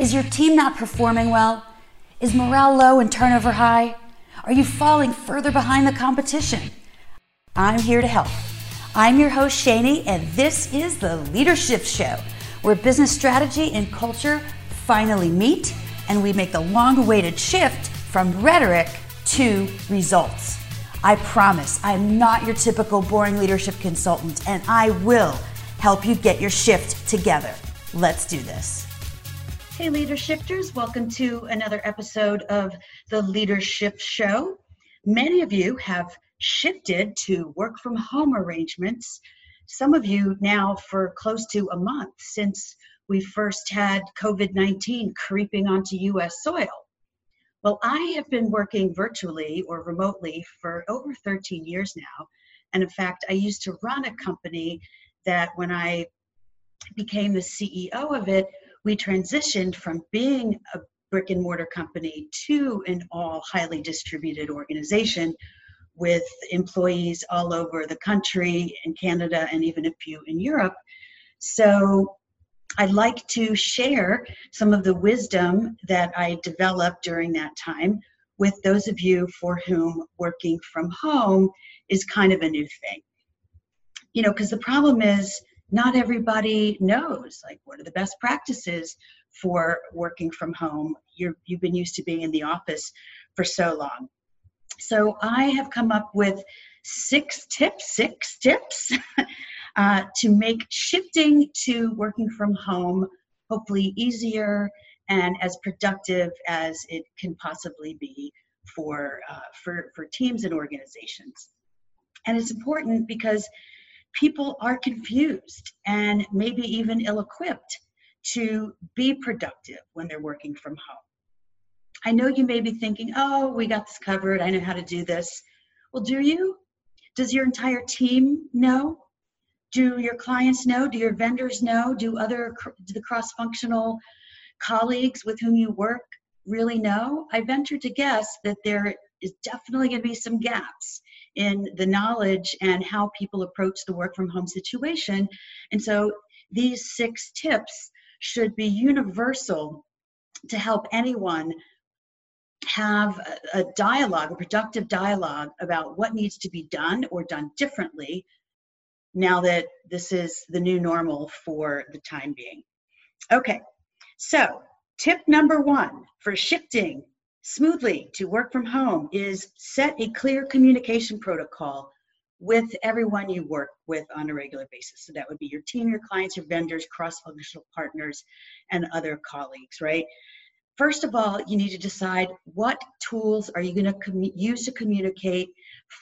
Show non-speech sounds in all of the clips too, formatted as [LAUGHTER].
Is your team not performing well? Is morale low and turnover high? Are you falling further behind the competition? I'm here to help. I'm your host, Shani, and this is the LeaderShift Show, where business strategy and culture finally meet and we make the long awaited shift from rhetoric to results. I promise I'm not your typical boring leadership consultant, and I will help you get your shift together. Let's do this. Hey, Leadershifters, welcome to another episode of the LeaderShift Show. Many of you have shifted to work from home arrangements, some of you now for close to a month since we first had COVID 19 creeping onto US soil. Well, I have been working virtually or remotely for over 13 years now. And in fact, I used to run a company that when I became the CEO of it, we transitioned from being a brick and mortar company to an all highly distributed organization with employees all over the country in Canada and even a few in Europe. So I'd like to share some of the wisdom that I developed during that time with those of you for whom working from home is kind of a new thing. You know, because the problem is not everybody knows like what are the best practices for working from home. You're, you've been used to being in the office for so long. So I have come up with six tips, six tips [LAUGHS] uh, to make shifting to working from home hopefully easier and as productive as it can possibly be for, uh, for, for teams and organizations. And it's important because people are confused and maybe even ill equipped to be productive when they're working from home. I know you may be thinking, oh, we got this covered. I know how to do this. Well, do you? Does your entire team know? Do your clients know? Do your vendors know? Do other do the cross-functional colleagues with whom you work really know? I venture to guess that there is definitely going to be some gaps in the knowledge and how people approach the work from home situation. And so these six tips should be universal to help anyone have a, dialogue, a productive dialogue about what needs to be done or done differently now that this is the new normal for the time being. Okay, so tip number one for shifting smoothly to work from home is set a clear communication protocol with everyone you work with on a regular basis. So that would be your team, your clients, your vendors, cross-functional partners, and other colleagues, right? First of all, you need to decide what tools are you going to use to communicate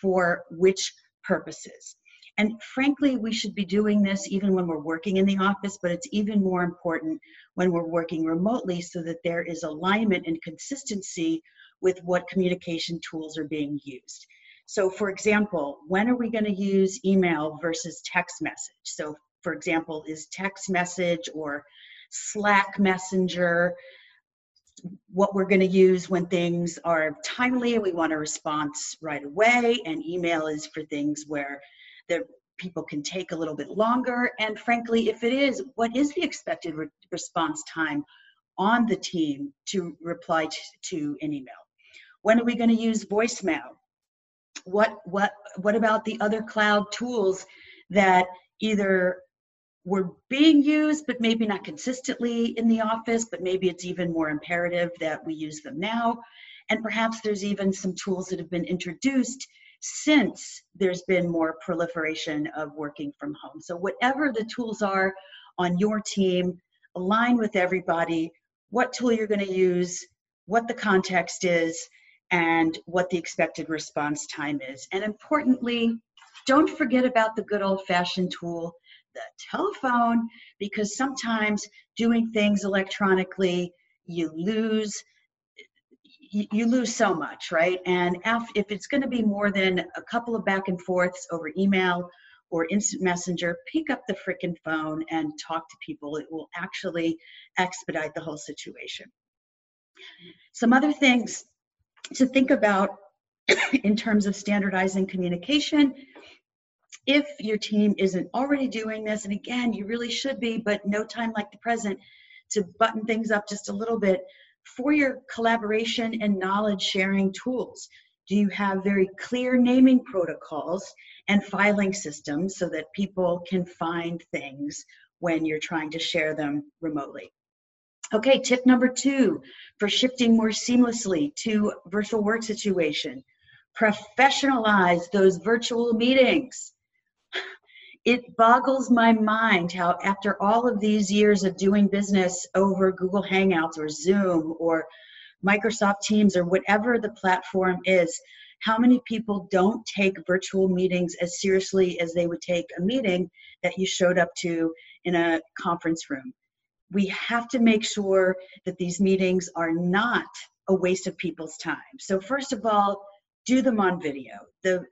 for which purposes. And frankly, we should be doing this even when we're working in the office, but it's even more important when we're working remotely so that there is alignment and consistency with what communication tools are being used. So, for example, when are we going to use email versus text message? So, for example, is text message or Slack Messenger what we're going to use when things are timely and we want a response right away, and email is for things where that people can take a little bit longer. And frankly, if it is, what is the expected re- response time on the team to reply to, to an email? When are we going to use voicemail? What what what about the other cloud tools that either were being used, but maybe not consistently in the office, but maybe it's even more imperative that we use them now. And perhaps there's even some tools that have been introduced since there's been more proliferation of working from home. So, whatever the tools are on your team, align with everybody what tool you're going to use, what the context is, and what the expected response time is. And importantly, don't forget about the good old fashioned tool, the telephone, because sometimes doing things electronically, you lose you, lose so much, right? And if, if it's going to be more than a couple of back and forths over email or instant messenger, pick up the freaking phone and talk to people. It will actually expedite the whole situation. Some other things to think about [COUGHS] in terms of standardizing communication. If your team isn't already doing this, and again, you really should be, but no time like the present to button things up just a little bit for your collaboration and knowledge sharing tools? Do you have very clear naming protocols and filing systems so that people can find things when you're trying to share them remotely? Okay, tip number two for shifting more seamlessly to virtual work situation professionalize those virtual meetings. It boggles my mind how, after all of these years of doing business over Google Hangouts or Zoom or Microsoft Teams or whatever the platform is, how many people don't take virtual meetings as seriously as they would take a meeting that you showed up to in a conference room we have to make sure that these meetings are not a waste of people's time. So first of all, do them on video. The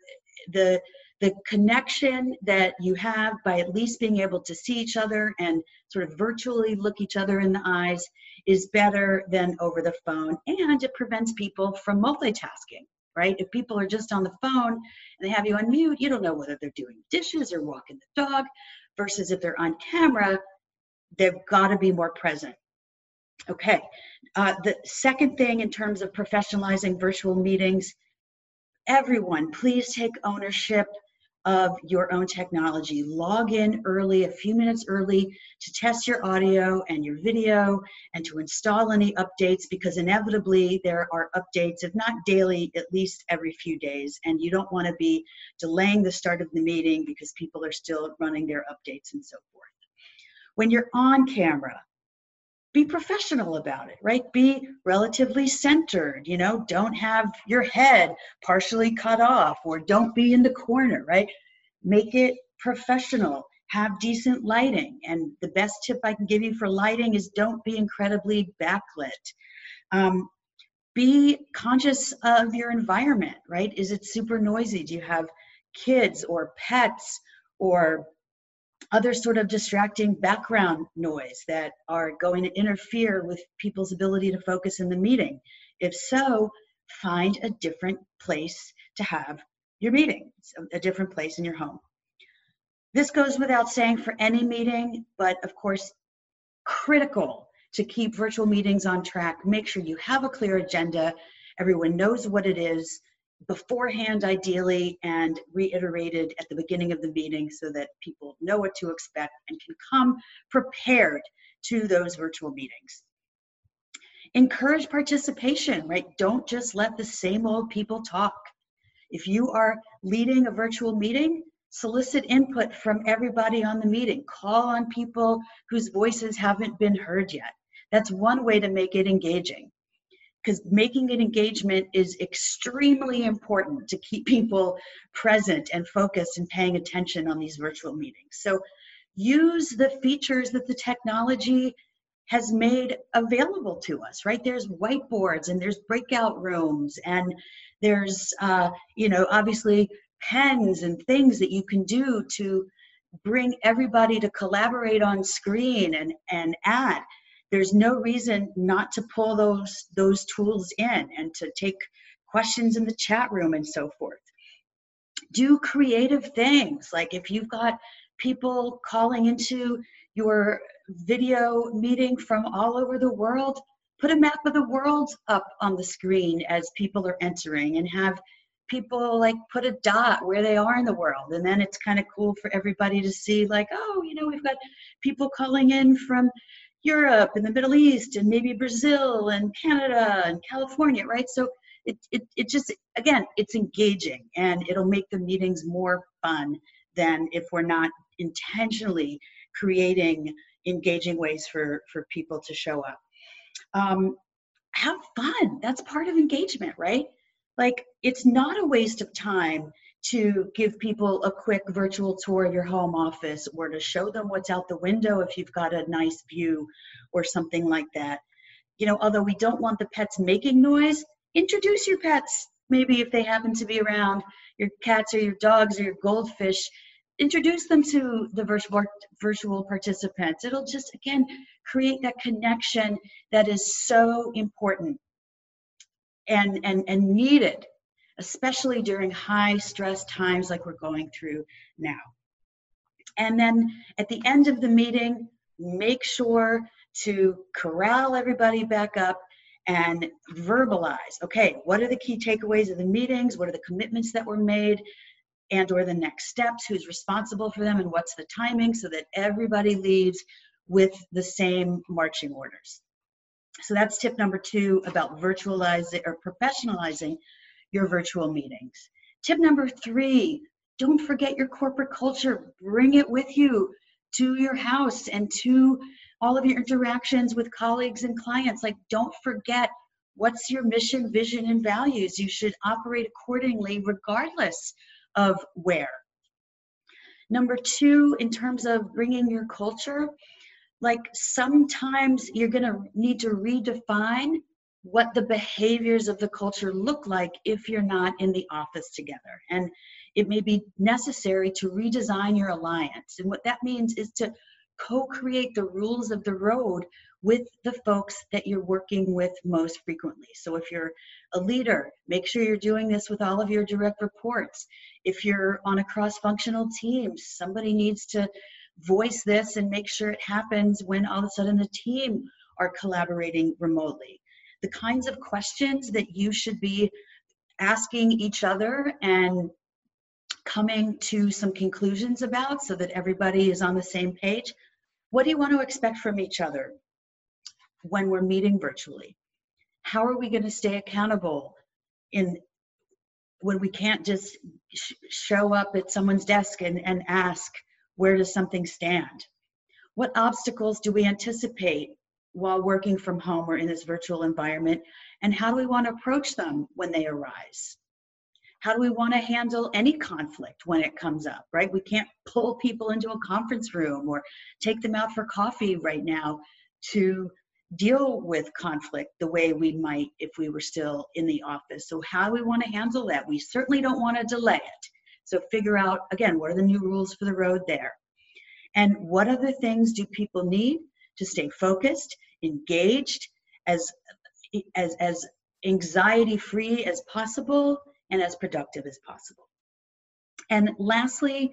the the connection that you have by at least being able to see each other and sort of virtually look each other in the eyes is better than over the phone and it prevents people from multitasking right if people are just on the phone and they have you on mute you don't know whether they're doing dishes or walking the dog versus if they're on camera they've got to be more present. Okay, uh, the second thing in terms of professionalizing virtual meetings, everyone, please take ownership of your own technology. Log in early, a few minutes early, to test your audio and your video and to install any updates because inevitably there are updates, if not daily, at least every few days. And you don't want to be delaying the start of the meeting because people are still running their updates and so forth when you're on camera be professional about it right? Be relatively centered you know? Don't have your head partially cut off or don't be in the corner right? Make it professional. Have decent lighting. And the best tip i can give you for lighting is don't be incredibly backlit. Um, be conscious of your environment right? Is it super noisy? Do you have kids or pets or other sort of distracting background noise that are going to interfere with people's ability to focus in the meeting? If so, find a different place to have your meeting, a different place in your home. This goes without saying for any meeting, but of course, critical to keep virtual meetings on track. Make sure you have a clear agenda, everyone knows what it is, beforehand ideally and reiterated at the beginning of the meeting so that people know what to expect and can come prepared to those virtual meetings. Encourage participation right? Don't just let the same old people talk. If you are leading a virtual meeting solicit input from everybody on the meeting. Call on people whose voices haven't been heard yet. That's one way to make it engaging because making an engagement is extremely important to keep [LAUGHS] people present and focused and paying attention on these virtual meetings. So use the features that the technology has made available to us, right? There's whiteboards and there's breakout rooms and there's, uh, you know, obviously pens and things that you can do to bring everybody to collaborate on screen and, and add there's no reason not to pull those those tools in and to take questions in the chat room and so forth. Do creative things like if you've got people calling into your video meeting from all over the world put a map of the world up on the screen as people are entering and have people like put a dot where they are in the world. And then it's kind of cool for everybody to see like oh you know we've got people calling in from Europe and the Middle East and maybe Brazil and Canada and California, right? So it, it, it just, again, it's engaging and it'll make the meetings more fun than if we're not intentionally creating engaging ways for, for people to show up. Um, have fun. That's part of engagement, right? Like, it's not a waste of time to give people a quick virtual tour of your home office or to show them what's out the window if you've got a nice view or something like that. You know, although we don't want the pets making noise, introduce your pets. Maybe if they happen to be around, your cats or your dogs or your goldfish, introduce them to the virtual virtual participants. It'll just again create that connection that is so important and and and needed especially during high stress times like we're going through now. And then at the end of the meeting, make sure to corral everybody back up and verbalize okay what are the key takeaways of the meetings? What are the commitments that were made? And or the next steps? Who's responsible for them? And what's the timing so that everybody leaves with the same marching orders? So that's tip number two about virtualizing or professionalizing your virtual meetings tip number three don't forget your corporate culture bring it with you to your house and to all of your interactions with colleagues and clients. Like, don't forget what's your mission, vision, and values. You should operate accordingly, regardless of where. Number two, in terms of bringing your culture, like sometimes you're going to need to redefine what the behaviors of the culture look like if you're not in the office together. And it may be necessary to redesign your alliance. And what that means is to co create the rules of the road with the folks that you're working with most frequently. So if you're a leader, make sure you're doing this with all of your direct reports. If you're on a cross functional team, somebody needs to voice this and make sure it happens when all of a sudden the team are collaborating remotely. The kinds of questions that you should be asking each other and coming to some conclusions about so that everybody is on the same page. What do you want to expect from each other when we're meeting virtually? How are we going to stay accountable in when we can't just sh- show up at someone's desk and, and ask, where does something stand? What obstacles do we anticipate while working from home or in this virtual environment? And how do we want to approach them when they arise? How do we want to handle any conflict when it comes up, right? We can't pull people into a conference room or take them out for coffee right now to deal with conflict the way we might if we were still in the office. So, how do we want to handle that? We certainly don't want to delay it. So, figure out again what are the new rules for the road there? And what other things do people need to stay focused, engaged, as as as anxiety free as possible and as productive as possible. And lastly,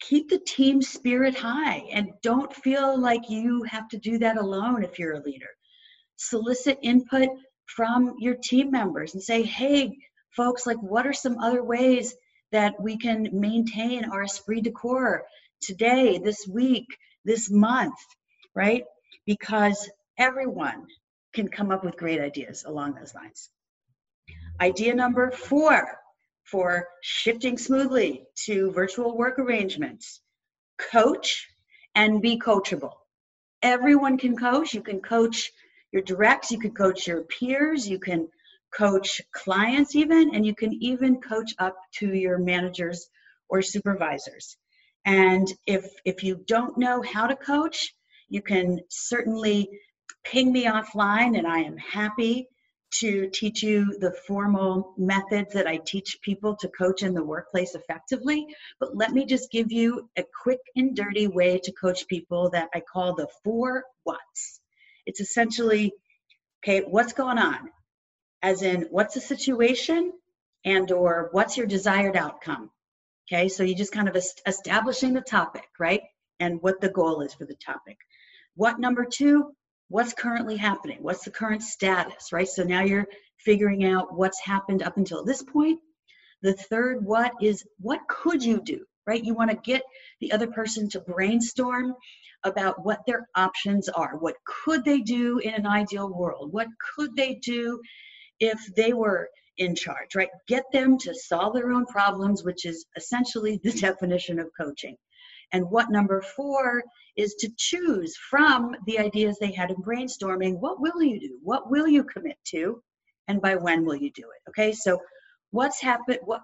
keep the team spirit high and don't feel like you have to do that alone if you're a leader. Solicit input from your team members and say, hey, folks, like, what are some other ways that we can maintain our esprit de corps today, this week, this month, right? Because everyone can come up with great ideas along those lines. Idea number four for shifting smoothly to virtual work arrangements coach and be coachable. Everyone can coach. You can coach your directs, you can coach your peers, you can coach clients, even, and you can even coach up to your managers or supervisors. And if if you don't know how to coach, you can certainly ping me offline, and I am happy to teach you the formal methods that I teach people to coach in the workplace effectively. But let me just give you a quick and dirty way to coach people that I call the four what's. It's essentially, okay, what's going on? As in, what's the situation and or what's your desired outcome? Okay, so you just kind of establishing the topic, right? And what the goal is for the topic. What number two? What's currently happening? What's the current status right? So now you're figuring out what's happened up until this point. The third what is what could you do right? You want to get the other person to brainstorm about what their options are. What could they do in an ideal world? What could they do if they were in charge right? Get them to solve their own problems which is essentially the [LAUGHS] definition of coaching and what number four is to choose from the ideas they had in brainstorming what will you do? What will you commit to? And by when will you do it? Okay, so what's happened? What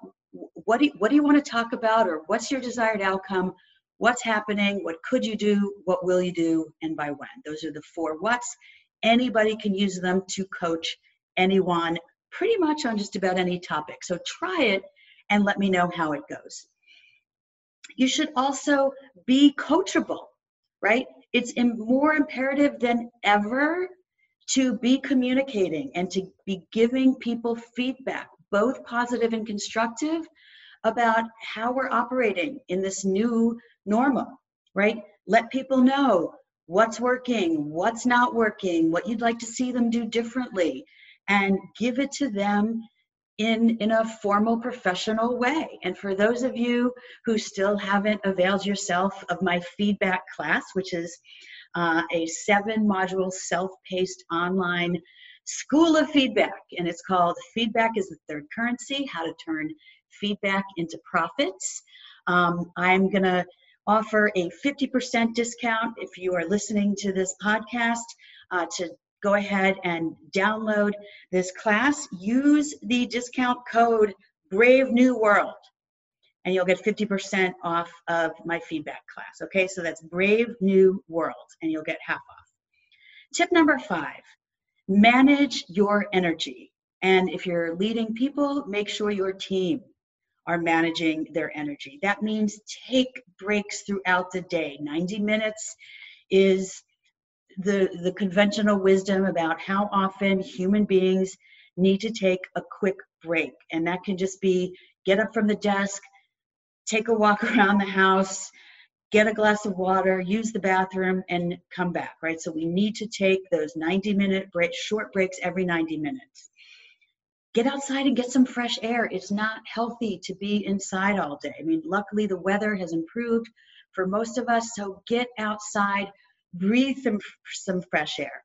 what do you, what do you want to talk about, or what's your desired outcome? What's happening? What could you do? What will you do? And by when? Those are the four what's. Anybody can use them to coach anyone pretty much on just about any topic. So try it and let me know how it goes. You should also be coachable right? It's more imperative than ever to be communicating and to be giving people feedback, both positive and constructive, about how we're operating in this new normal, right? Let people know what's working, what's not working, what you'd like to see them do differently, and give it to them in in a formal professional way. And for those of you who still haven't availed yourself of my feedback class which is uh, a seven module self-paced online school of feedback and it's called feedback is the third currency how to turn feedback into profits um, i'm going to offer a 50% discount if you are listening to this podcast uh, to go ahead and download this class. Use the discount code Brave New World and you'll get 50% off of my feedback class. Okay, so that's Brave New World and you'll get half off. Tip number five manage your energy. And if you're leading people, make sure your team are managing their energy. That means take breaks throughout the day. 90 minutes is the, the conventional wisdom about how often human beings need to take a quick break. And that can just be get up from the desk, take a walk [LAUGHS] around the house, get a glass of water, use the bathroom, and come back, right? So we need to take those 90 minute break, short breaks every 90 minutes. Get outside and get some fresh air. It's not healthy to be inside all day. I mean, luckily the weather has improved for most of us, so get outside, breathe some, some fresh air.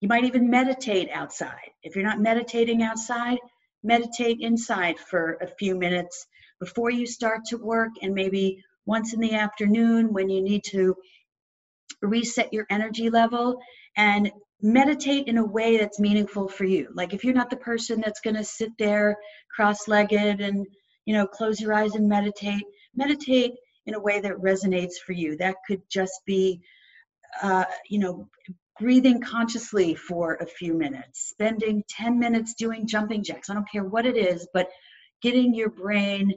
You might even meditate outside. If you're not meditating outside, meditate inside for a few minutes before you start to work and maybe once in the afternoon when you need to reset your energy level and meditate in a way that's meaningful for you. Like if you're not the person that's going to sit there cross-legged and, you know, close your eyes and meditate, meditate in a way that resonates for you. That could just be uh, you know, breathing consciously for a few minutes, spending 10 minutes doing jumping jacks. I don't care what it is, but getting your brain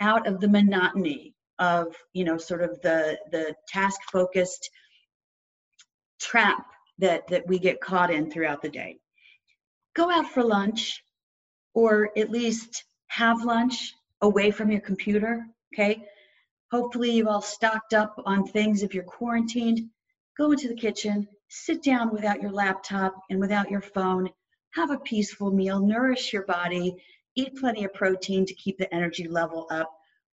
out of the monotony of, you know, sort of the, the task focused trap that, that we get caught in throughout the day. Go out for lunch or at least have lunch away from your computer, okay? Hopefully you've all stocked up on things if you're quarantined go into the kitchen, sit down without your laptop and without your phone, have a peaceful meal, nourish your body, eat plenty of protein to keep the energy level up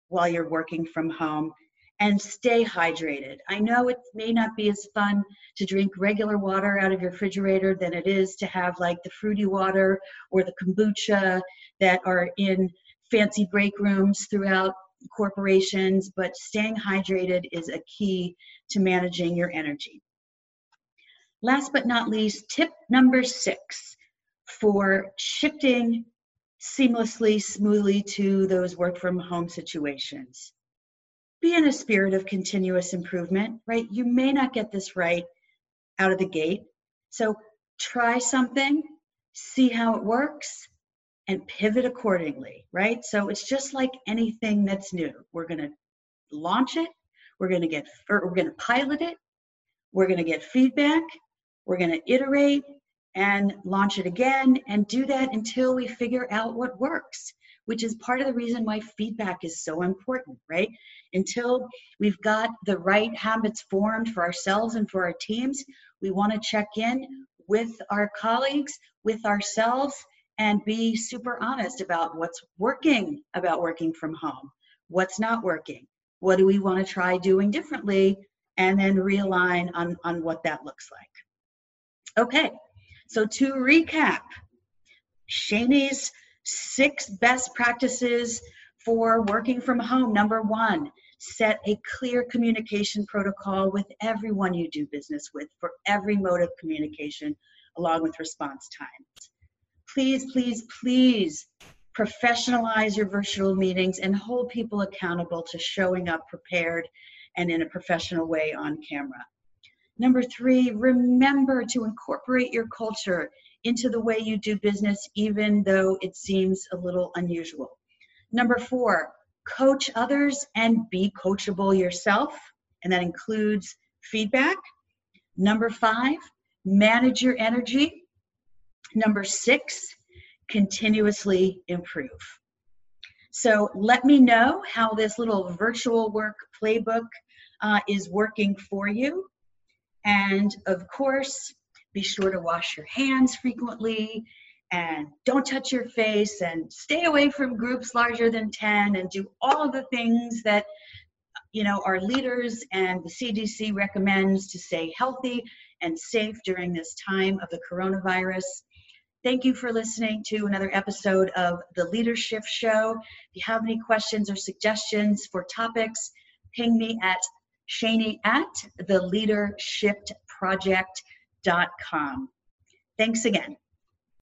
while you're working from home, and stay hydrated. I know it may not be as fun to drink regular water out of your refrigerator than it is to have like the fruity water or the kombucha that are in fancy break rooms throughout corporations, but staying hydrated is a key to managing your energy. Last but not least, tip number six for shifting seamlessly, smoothly to those work from home situations. Be in a spirit of continuous improvement, right? You may not get this right out of the gate. So try something, see how it works, and pivot accordingly, right? So it's just like anything that's new. We're going to launch it, we're going to get or we're going to pilot it, we're going to get feedback, we're going to iterate and launch it again and do that until we figure out what works, which is part of the reason why feedback is so important, right? Until we've got the right habits formed for ourselves and for our teams, we want to check in with our colleagues, with ourselves, and be super honest about what's working about working from home, what's not working, what do we want to try doing differently, and then realign on, on what that looks like. Okay, so to recap, Shani's six best practices for working from home. Number one, set a clear communication protocol with everyone you do business with for every mode of communication, along with response times please, please, please professionalize your virtual meetings and hold people accountable to showing up prepared and in a professional way on camera. Number three, remember to incorporate your culture into the way you do business, even though it seems a little unusual. Number four, coach others and be coachable yourself, and that includes feedback. Number five, manage your energy Number six, continuously improve. So let me know how this little virtual work playbook uh, is working for you. And of course, be sure to wash your hands frequently and don't touch your face and stay away from groups larger than 10 and do all the things that you know our leaders and the CDC recommends to stay healthy and safe during this time of the coronavirus. Thank you for listening to another episode of the LeaderShift Show. If you have any questions or suggestions for topics, ping me at Shani at theleadershiftproject.com. Thanks again.